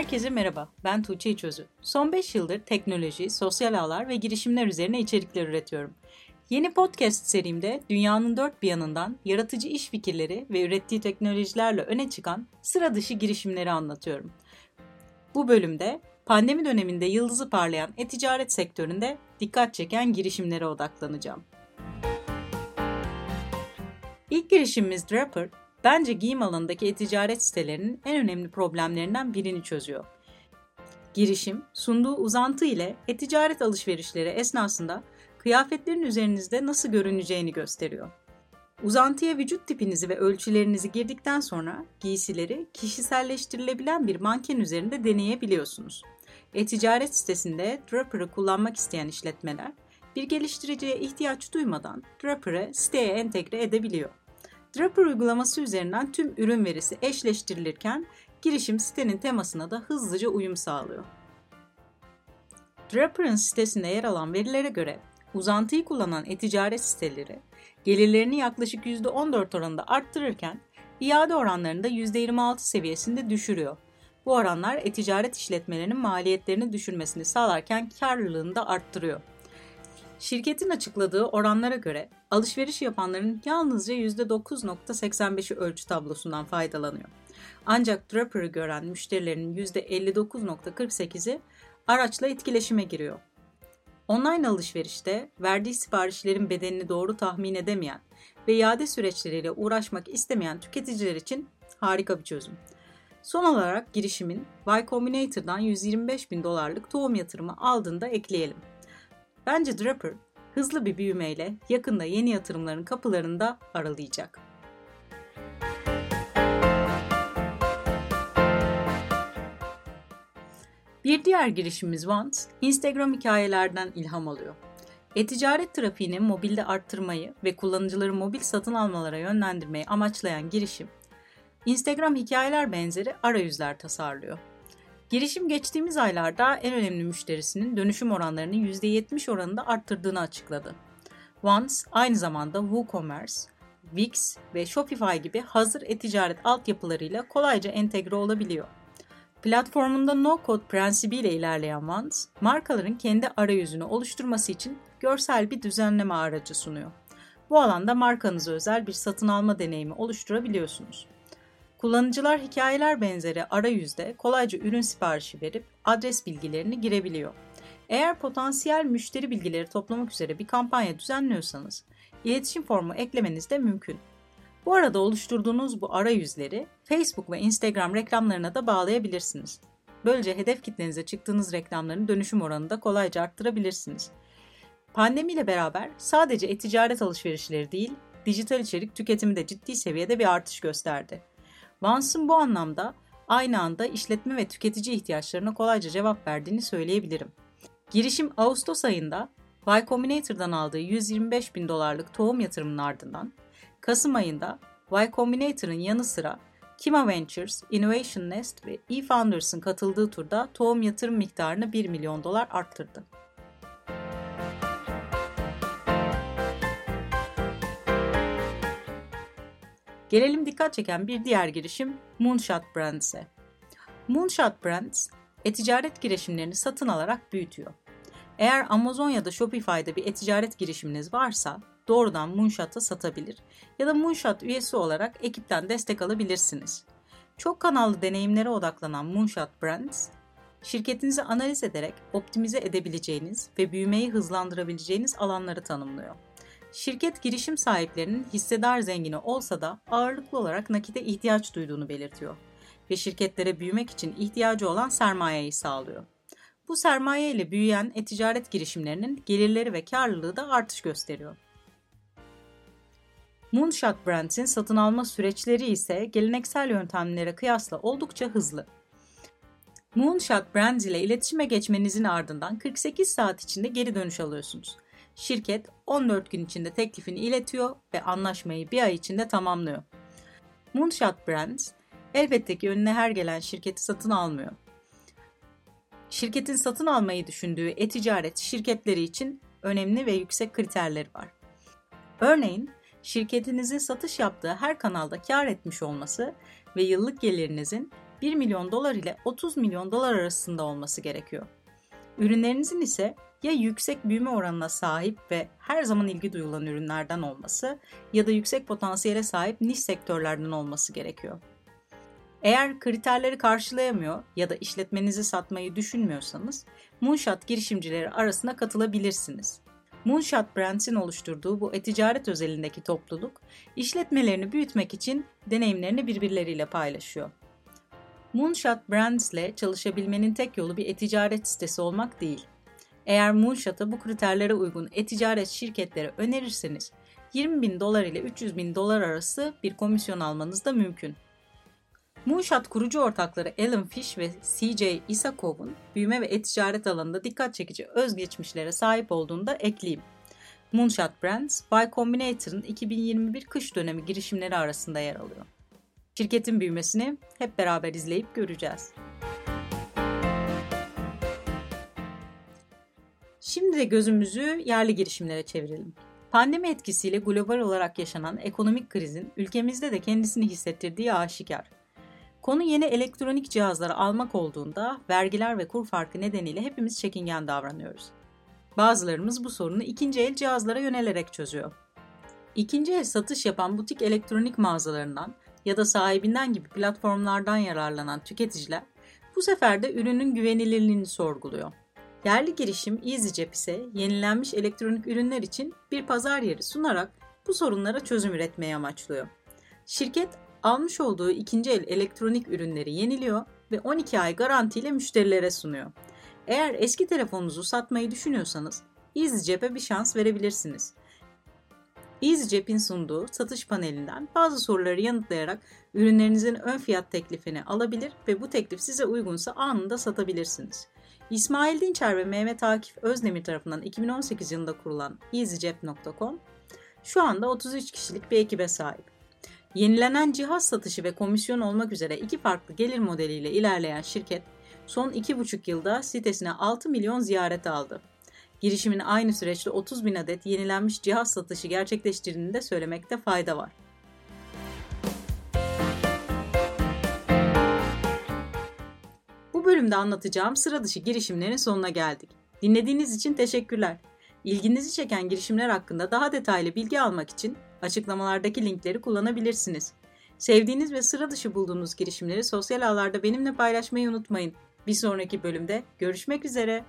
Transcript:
Herkese merhaba, ben Tuğçe İçözü. Son 5 yıldır teknoloji, sosyal ağlar ve girişimler üzerine içerikler üretiyorum. Yeni podcast serimde dünyanın dört bir yanından yaratıcı iş fikirleri ve ürettiği teknolojilerle öne çıkan sıra dışı girişimleri anlatıyorum. Bu bölümde pandemi döneminde yıldızı parlayan e-ticaret sektöründe dikkat çeken girişimlere odaklanacağım. İlk girişimimiz Draper, bence giyim alanındaki e-ticaret sitelerinin en önemli problemlerinden birini çözüyor. Girişim, sunduğu uzantı ile e-ticaret alışverişleri esnasında kıyafetlerin üzerinizde nasıl görüneceğini gösteriyor. Uzantıya vücut tipinizi ve ölçülerinizi girdikten sonra giysileri kişiselleştirilebilen bir manken üzerinde deneyebiliyorsunuz. E-ticaret sitesinde Draper'ı kullanmak isteyen işletmeler bir geliştiriciye ihtiyaç duymadan Draper'ı siteye entegre edebiliyor. Draper uygulaması üzerinden tüm ürün verisi eşleştirilirken girişim sitenin temasına da hızlıca uyum sağlıyor. Draper'ın sitesinde yer alan verilere göre uzantıyı kullanan e-ticaret siteleri gelirlerini yaklaşık %14 oranında arttırırken iade oranlarını da %26 seviyesinde düşürüyor. Bu oranlar e-ticaret işletmelerinin maliyetlerini düşürmesini sağlarken karlılığını da arttırıyor. Şirketin açıkladığı oranlara göre alışveriş yapanların yalnızca %9.85'i ölçü tablosundan faydalanıyor. Ancak Draper'ı gören müşterilerin %59.48'i araçla etkileşime giriyor. Online alışverişte verdiği siparişlerin bedenini doğru tahmin edemeyen ve iade süreçleriyle uğraşmak istemeyen tüketiciler için harika bir çözüm. Son olarak girişimin Y Combinator'dan 125 bin dolarlık tohum yatırımı aldığında ekleyelim. Bence Draper hızlı bir büyümeyle yakında yeni yatırımların kapılarını da aralayacak. Bir diğer girişimimiz Want, Instagram hikayelerden ilham alıyor. E-ticaret trafiğini mobilde arttırmayı ve kullanıcıları mobil satın almalara yönlendirmeyi amaçlayan girişim, Instagram hikayeler benzeri arayüzler tasarlıyor. Girişim geçtiğimiz aylarda en önemli müşterisinin dönüşüm oranlarını %70 oranında arttırdığını açıkladı. Once aynı zamanda WooCommerce, Wix ve Shopify gibi hazır e-ticaret altyapılarıyla kolayca entegre olabiliyor. Platformunda no-code prensibiyle ilerleyen Once, markaların kendi arayüzünü oluşturması için görsel bir düzenleme aracı sunuyor. Bu alanda markanıza özel bir satın alma deneyimi oluşturabiliyorsunuz. Kullanıcılar hikayeler benzeri arayüzde kolayca ürün siparişi verip adres bilgilerini girebiliyor. Eğer potansiyel müşteri bilgileri toplamak üzere bir kampanya düzenliyorsanız iletişim formu eklemeniz de mümkün. Bu arada oluşturduğunuz bu arayüzleri Facebook ve Instagram reklamlarına da bağlayabilirsiniz. Böylece hedef kitlenize çıktığınız reklamların dönüşüm oranını da kolayca arttırabilirsiniz. Pandemiyle beraber sadece e-ticaret alışverişleri değil, dijital içerik tüketimi de ciddi seviyede bir artış gösterdi. Vance'ın bu anlamda aynı anda işletme ve tüketici ihtiyaçlarına kolayca cevap verdiğini söyleyebilirim. Girişim Ağustos ayında Y Combinator'dan aldığı 125 bin dolarlık tohum yatırımının ardından Kasım ayında Y Combinator'ın yanı sıra Kima Ventures, Innovation Nest ve eFounders'ın katıldığı turda tohum yatırım miktarını 1 milyon dolar arttırdı. Gelelim dikkat çeken bir diğer girişim Moonshot Brands'e. Moonshot Brands, e-ticaret girişimlerini satın alarak büyütüyor. Eğer Amazon ya da Shopify'da bir e-ticaret girişiminiz varsa doğrudan Moonshot'a satabilir ya da Moonshot üyesi olarak ekipten destek alabilirsiniz. Çok kanallı deneyimlere odaklanan Moonshot Brands, şirketinizi analiz ederek optimize edebileceğiniz ve büyümeyi hızlandırabileceğiniz alanları tanımlıyor. Şirket girişim sahiplerinin hissedar zengini olsa da ağırlıklı olarak nakite ihtiyaç duyduğunu belirtiyor ve şirketlere büyümek için ihtiyacı olan sermayeyi sağlıyor. Bu sermaye ile büyüyen e-ticaret girişimlerinin gelirleri ve karlılığı da artış gösteriyor. Moonshot Brands'in satın alma süreçleri ise geleneksel yöntemlere kıyasla oldukça hızlı. Moonshot Brands ile iletişime geçmenizin ardından 48 saat içinde geri dönüş alıyorsunuz. Şirket 14 gün içinde teklifini iletiyor ve anlaşmayı bir ay içinde tamamlıyor. Moonshot Brands elbette ki önüne her gelen şirketi satın almıyor. Şirketin satın almayı düşündüğü e-ticaret şirketleri için önemli ve yüksek kriterleri var. Örneğin şirketinizin satış yaptığı her kanalda kar etmiş olması ve yıllık gelirinizin 1 milyon dolar ile 30 milyon dolar arasında olması gerekiyor. Ürünlerinizin ise ya yüksek büyüme oranına sahip ve her zaman ilgi duyulan ürünlerden olması ya da yüksek potansiyele sahip niş sektörlerden olması gerekiyor. Eğer kriterleri karşılayamıyor ya da işletmenizi satmayı düşünmüyorsanız Moonshot girişimcileri arasına katılabilirsiniz. Moonshot Brands'in oluşturduğu bu e-ticaret özelindeki topluluk, işletmelerini büyütmek için deneyimlerini birbirleriyle paylaşıyor. Moonshot Brands ile çalışabilmenin tek yolu bir e-ticaret sitesi olmak değil. Eğer Moonshot'a bu kriterlere uygun e-ticaret şirketlere önerirseniz 20 bin dolar ile 300 bin dolar arası bir komisyon almanız da mümkün. Moonshot kurucu ortakları Alan Fish ve CJ Isakov'un büyüme ve e-ticaret alanında dikkat çekici özgeçmişlere sahip olduğunu da ekleyeyim. Moonshot Brands, Y Combinator'ın 2021 kış dönemi girişimleri arasında yer alıyor. Şirketin büyümesini hep beraber izleyip göreceğiz. Şimdi de gözümüzü yerli girişimlere çevirelim. Pandemi etkisiyle global olarak yaşanan ekonomik krizin ülkemizde de kendisini hissettirdiği aşikar. Konu yeni elektronik cihazları almak olduğunda vergiler ve kur farkı nedeniyle hepimiz çekingen davranıyoruz. Bazılarımız bu sorunu ikinci el cihazlara yönelerek çözüyor. İkinci el satış yapan butik elektronik mağazalarından ya da sahibinden gibi platformlardan yararlanan tüketiciler bu sefer de ürünün güvenilirliğini sorguluyor. Yerli girişim EasyCep ise yenilenmiş elektronik ürünler için bir pazar yeri sunarak bu sorunlara çözüm üretmeyi amaçlıyor. Şirket almış olduğu ikinci el elektronik ürünleri yeniliyor ve 12 ay garantiyle müşterilere sunuyor. Eğer eski telefonunuzu satmayı düşünüyorsanız EasyCep'e bir şans verebilirsiniz. EasyCep'in sunduğu satış panelinden bazı soruları yanıtlayarak ürünlerinizin ön fiyat teklifini alabilir ve bu teklif size uygunsa anında satabilirsiniz. İsmail Dinçer ve Mehmet Akif Özdemir tarafından 2018 yılında kurulan easycep.com şu anda 33 kişilik bir ekibe sahip. Yenilenen cihaz satışı ve komisyon olmak üzere iki farklı gelir modeliyle ilerleyen şirket son 2,5 yılda sitesine 6 milyon ziyaret aldı. Girişimin aynı süreçte 30 bin adet yenilenmiş cihaz satışı gerçekleştirdiğini de söylemekte fayda var. Bu bölümde anlatacağım sıra dışı girişimlerin sonuna geldik. Dinlediğiniz için teşekkürler. İlginizi çeken girişimler hakkında daha detaylı bilgi almak için açıklamalardaki linkleri kullanabilirsiniz. Sevdiğiniz ve sıra dışı bulduğunuz girişimleri sosyal ağlarda benimle paylaşmayı unutmayın. Bir sonraki bölümde görüşmek üzere.